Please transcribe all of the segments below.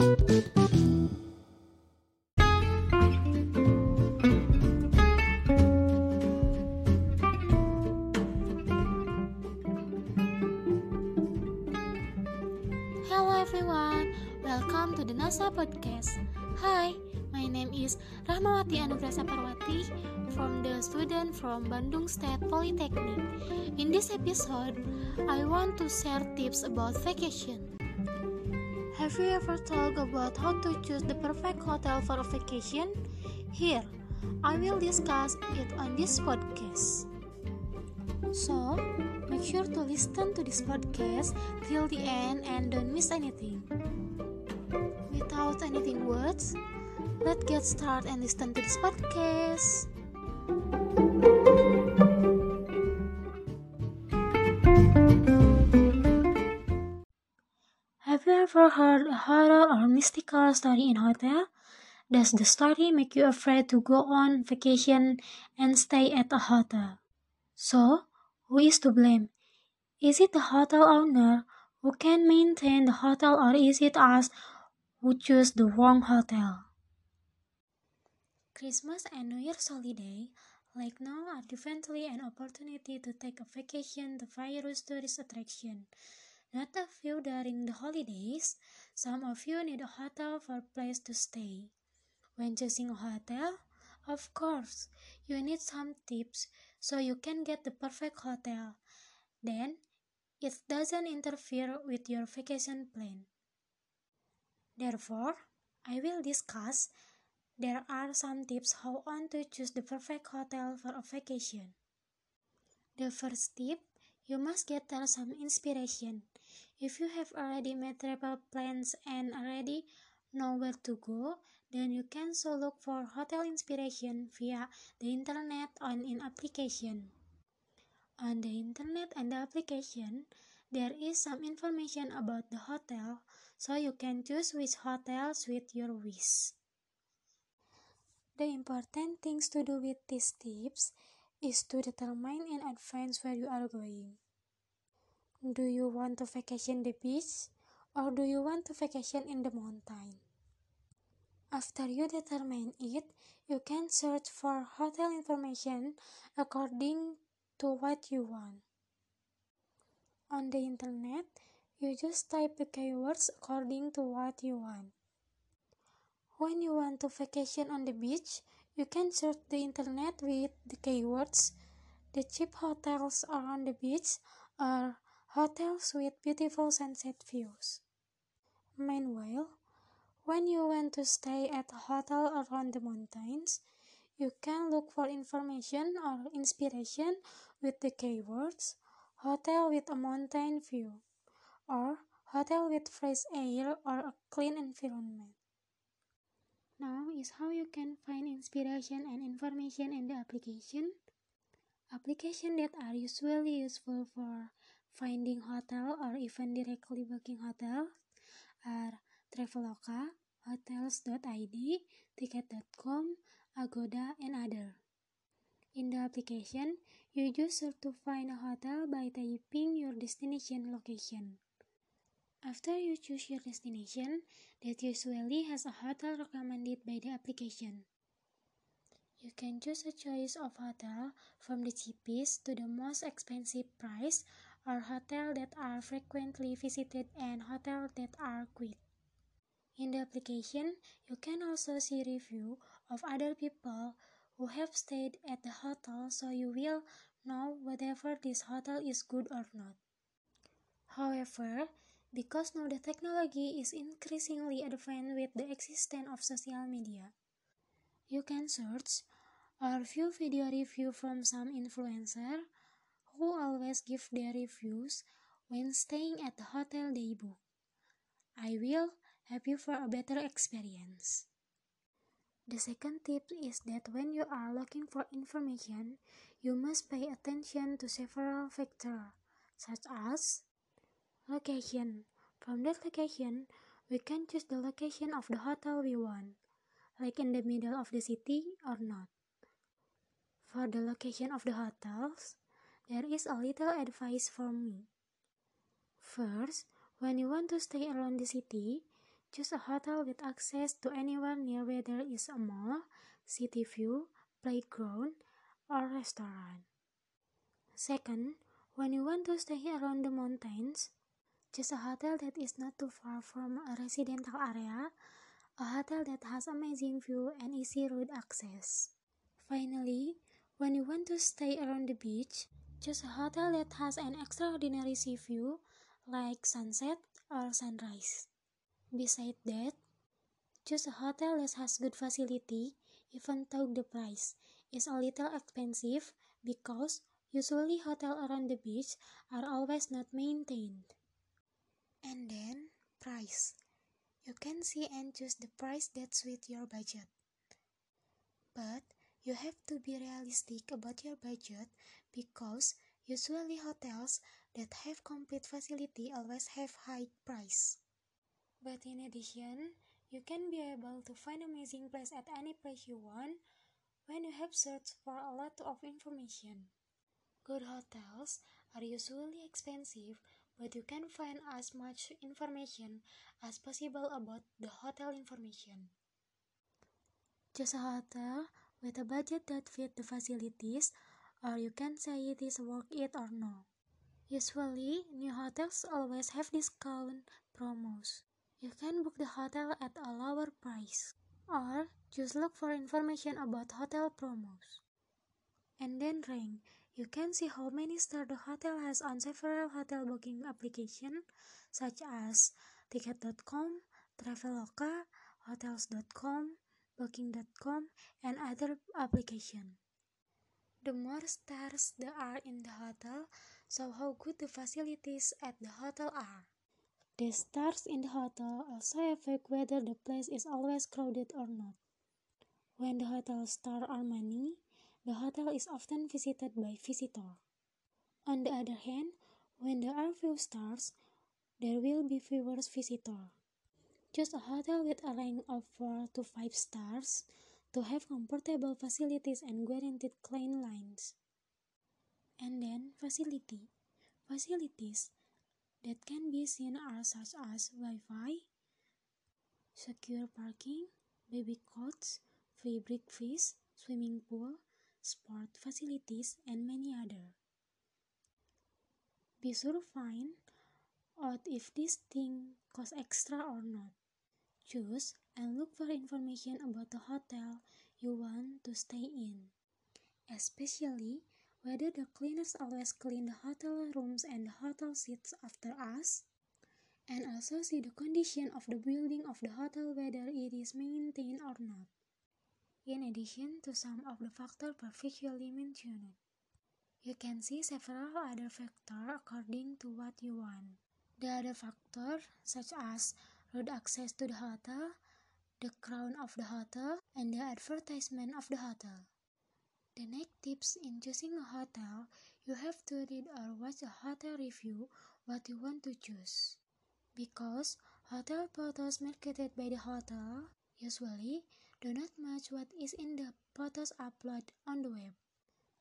Hello everyone, welcome to the NASA podcast. Hi, my name is Rahmawati Anugrasa Parwati from the student from Bandung State Polytechnic. In this episode, I want to share tips about vacation. Have you ever thought about how to choose the perfect hotel for a vacation? Here, I will discuss it on this podcast. So, make sure to listen to this podcast till the end and don't miss anything. Without anything words, let's get started and listen to this podcast. Ever heard a horror or mystical story in hotel? Does the story make you afraid to go on vacation and stay at a hotel? So, who is to blame? Is it the hotel owner who can maintain the hotel or is it us who choose the wrong hotel? Christmas and New Year's holiday, like now, are definitely an opportunity to take a vacation to various tourist attraction. Not a few during the holidays, some of you need a hotel for place to stay. When choosing a hotel, of course, you need some tips so you can get the perfect hotel. Then, it doesn't interfere with your vacation plan. Therefore, I will discuss there are some tips how on to choose the perfect hotel for a vacation. The first tip, you must gather some inspiration. If you have already made travel plans and already know where to go, then you can so look for hotel inspiration via the internet on an application. On the internet and the application, there is some information about the hotel, so you can choose which hotel suit your wish. The important things to do with these tips is to determine in advance where you are going. Do you want to vacation the beach or do you want to vacation in the mountain? After you determine it, you can search for hotel information according to what you want. On the internet, you just type the keywords according to what you want. When you want to vacation on the beach, you can search the internet with the keywords the cheap hotels around the beach or hotels with beautiful sunset views. Meanwhile, when you want to stay at a hotel around the mountains, you can look for information or inspiration with the keywords hotel with a mountain view or hotel with fresh air or a clean environment. Now is how you can find inspiration and information in the application. Applications that are usually useful for finding hotel or even directly booking hotels are Traveloka, Hotels.id, Ticket.com, Agoda, and other. In the application, you just have to find a hotel by typing your destination location. After you choose your destination, that usually has a hotel recommended by the application. You can choose a choice of hotel from the cheapest to the most expensive price or hotel that are frequently visited and hotel that are quit. In the application, you can also see review of other people who have stayed at the hotel so you will know whether this hotel is good or not. However, because now the technology is increasingly advanced with the existence of social media, you can search or view video review from some influencer who always give their reviews when staying at the hotel they book. I will help you for a better experience. The second tip is that when you are looking for information, you must pay attention to several factors, such as location. From that location, we can choose the location of the hotel we want, like in the middle of the city or not. For the location of the hotels, there is a little advice for me. First, when you want to stay around the city, Choose a hotel with access to anywhere near where there is a mall, city view, playground, or restaurant. Second, when you want to stay around the mountains, choose a hotel that is not too far from a residential area, a hotel that has amazing view and easy road access. Finally, when you want to stay around the beach, choose a hotel that has an extraordinary sea view, like sunset or sunrise. Besides that, choose a hotel that has good facility, even though the price is a little expensive because usually hotels around the beach are always not maintained. And then, price. You can see and choose the price that suits your budget. But you have to be realistic about your budget because usually hotels that have complete facility always have high price. But in addition, you can be able to find amazing place at any place you want when you have searched for a lot of information. Good hotels are usually expensive, but you can find as much information as possible about the hotel information. Choose a hotel with a budget that fit the facilities, or you can say it is worth it or no. Usually, new hotels always have discount promos. You can book the hotel at a lower price, or just look for information about hotel promos. And then rank. You can see how many stars the hotel has on several hotel booking applications such as Tiket.com, Traveloka, Hotels.com, Booking.com, and other applications. The more stars there are in the hotel, so how good the facilities at the hotel are. The stars in the hotel also affect whether the place is always crowded or not. When the hotel stars are many, the hotel is often visited by visitors. On the other hand, when there are few stars, there will be fewer visitors. Choose a hotel with a rank of 4 to 5 stars to have comfortable facilities and guaranteed clean lines. And then facility. Facilities that can be seen are such as Wi-Fi, secure parking, baby cots, free breakfast, swimming pool, sport facilities, and many other. Be sure to find out if this thing costs extra or not. Choose and look for information about the hotel you want to stay in, especially whether the cleaners always clean the hotel rooms and the hotel seats after us, and also see the condition of the building of the hotel whether it is maintained or not in addition to some of the factors previously mentioned. You can see several other factors according to what you want. The other factors, such as road access to the hotel, the crown of the hotel, and the advertisement of the hotel. The next tips in choosing a hotel, you have to read or watch a hotel review what you want to choose. Because hotel photos marketed by the hotel usually do not match what is in the photos uploaded on the web.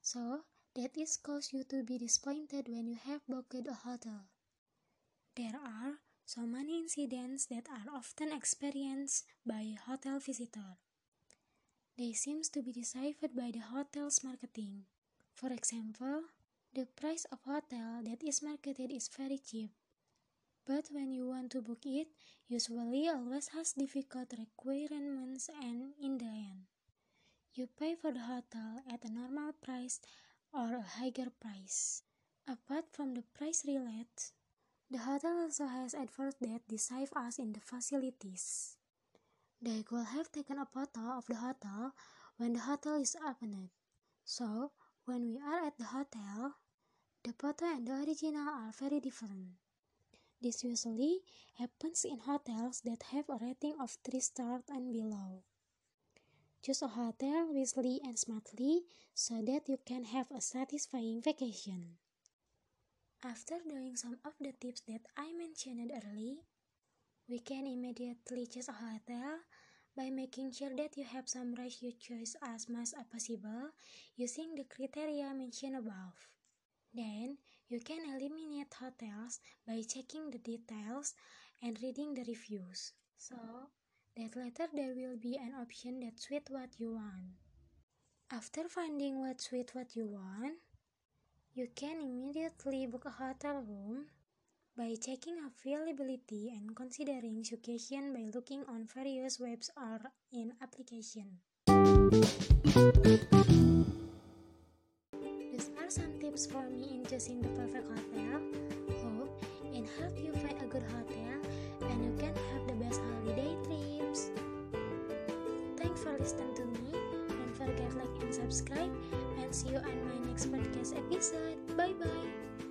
So, that is cause you to be disappointed when you have booked a hotel. There are so many incidents that are often experienced by hotel visitors. They seem to be deciphered by the hotel's marketing. For example, the price of hotel that is marketed is very cheap. But when you want to book it, usually always has difficult requirements and in the end, you pay for the hotel at a normal price or a higher price. Apart from the price related, the hotel also has adverts that deceive us in the facilities. They could have taken a photo of the hotel when the hotel is opened. So, when we are at the hotel, the photo and the original are very different. This usually happens in hotels that have a rating of 3 stars and below. Choose a hotel wisely and smartly so that you can have a satisfying vacation. After doing some of the tips that I mentioned earlier, we can immediately choose a hotel by making sure that you have some ratio choice as much as possible using the criteria mentioned above. Then, you can eliminate hotels by checking the details and reading the reviews. So that later there will be an option that suit what you want. After finding what suit what you want, you can immediately book a hotel room by checking availability and considering suggestion by looking on various webs or in application. These are some tips for me in choosing the perfect hotel. Hope and help you find a good hotel and you can have the best holiday trips. Thanks for listening to me. Forget like and subscribe and see you on my next podcast episode. Bye bye.